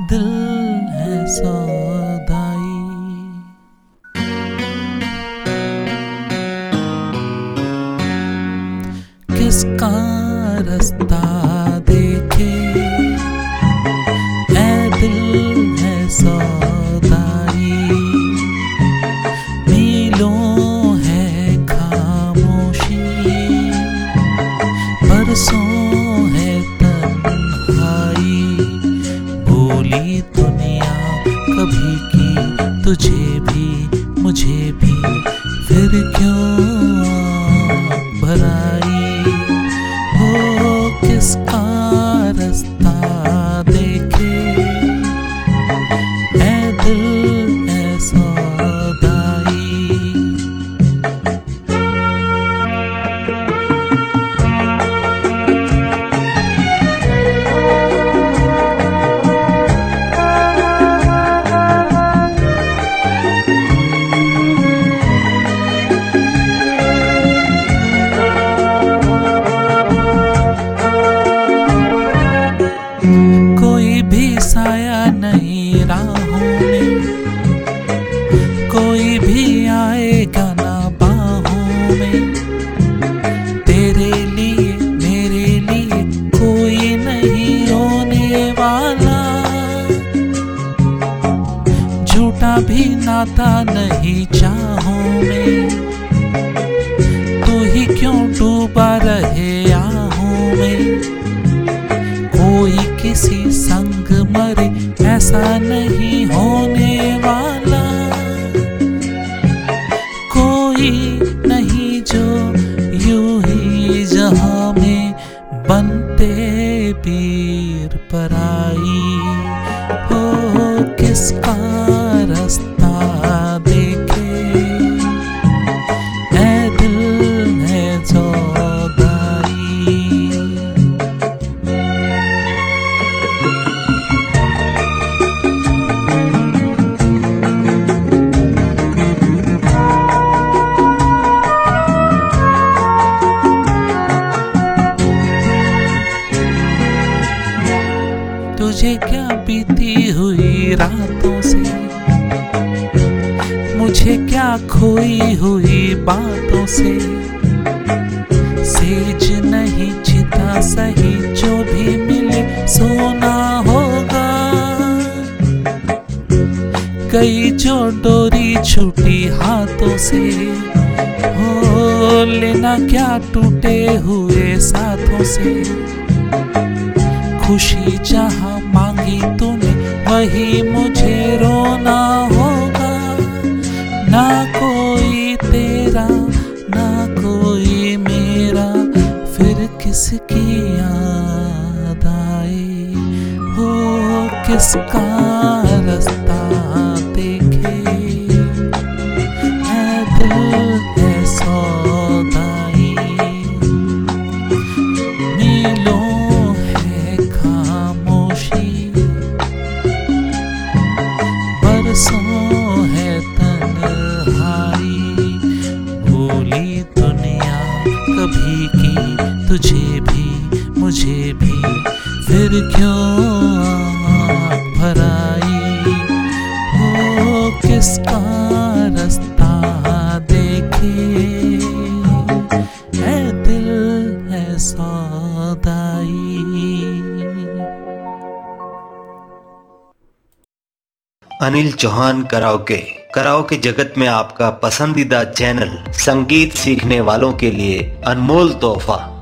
दिल है सौ। भूली दुनिया कभी की तुझे भी मुझे भी। फिर क्यों भी नाता नहीं चाहों में। तू ही क्यों डूबा रहे आहों में? कोई किसी संग मरे ऐसा नहीं होने वाला। कोई नहीं जो यूँ ही जहाँ में बनते पीर पराई तुझे क्या बीती हुई रातों से? मुझे क्या खोई हुई बातों से? सेज नहीं, चिता सही, जो भी मिले सोना होगा। कई जो डोरी छूटी हाथों से हो लेना क्या टूटे हुए साथों से। खुशी जहाँ मांगी तूने, वही मुझे रोना होगा। ना कोई तेरा, ना कोई मेरा, फिर किसकी याद आए हो किसका रास्ता तुझे भी, मुझे भी, फिर क्यों भराई? हो किसका रास्ता देखे? है दिल है सौदाई। अनिल चौहान कराओके। कराओके जगत में आपका पसंदीदा चैनल संगीत सीखने वालों के लिए अनमोल तोहफा।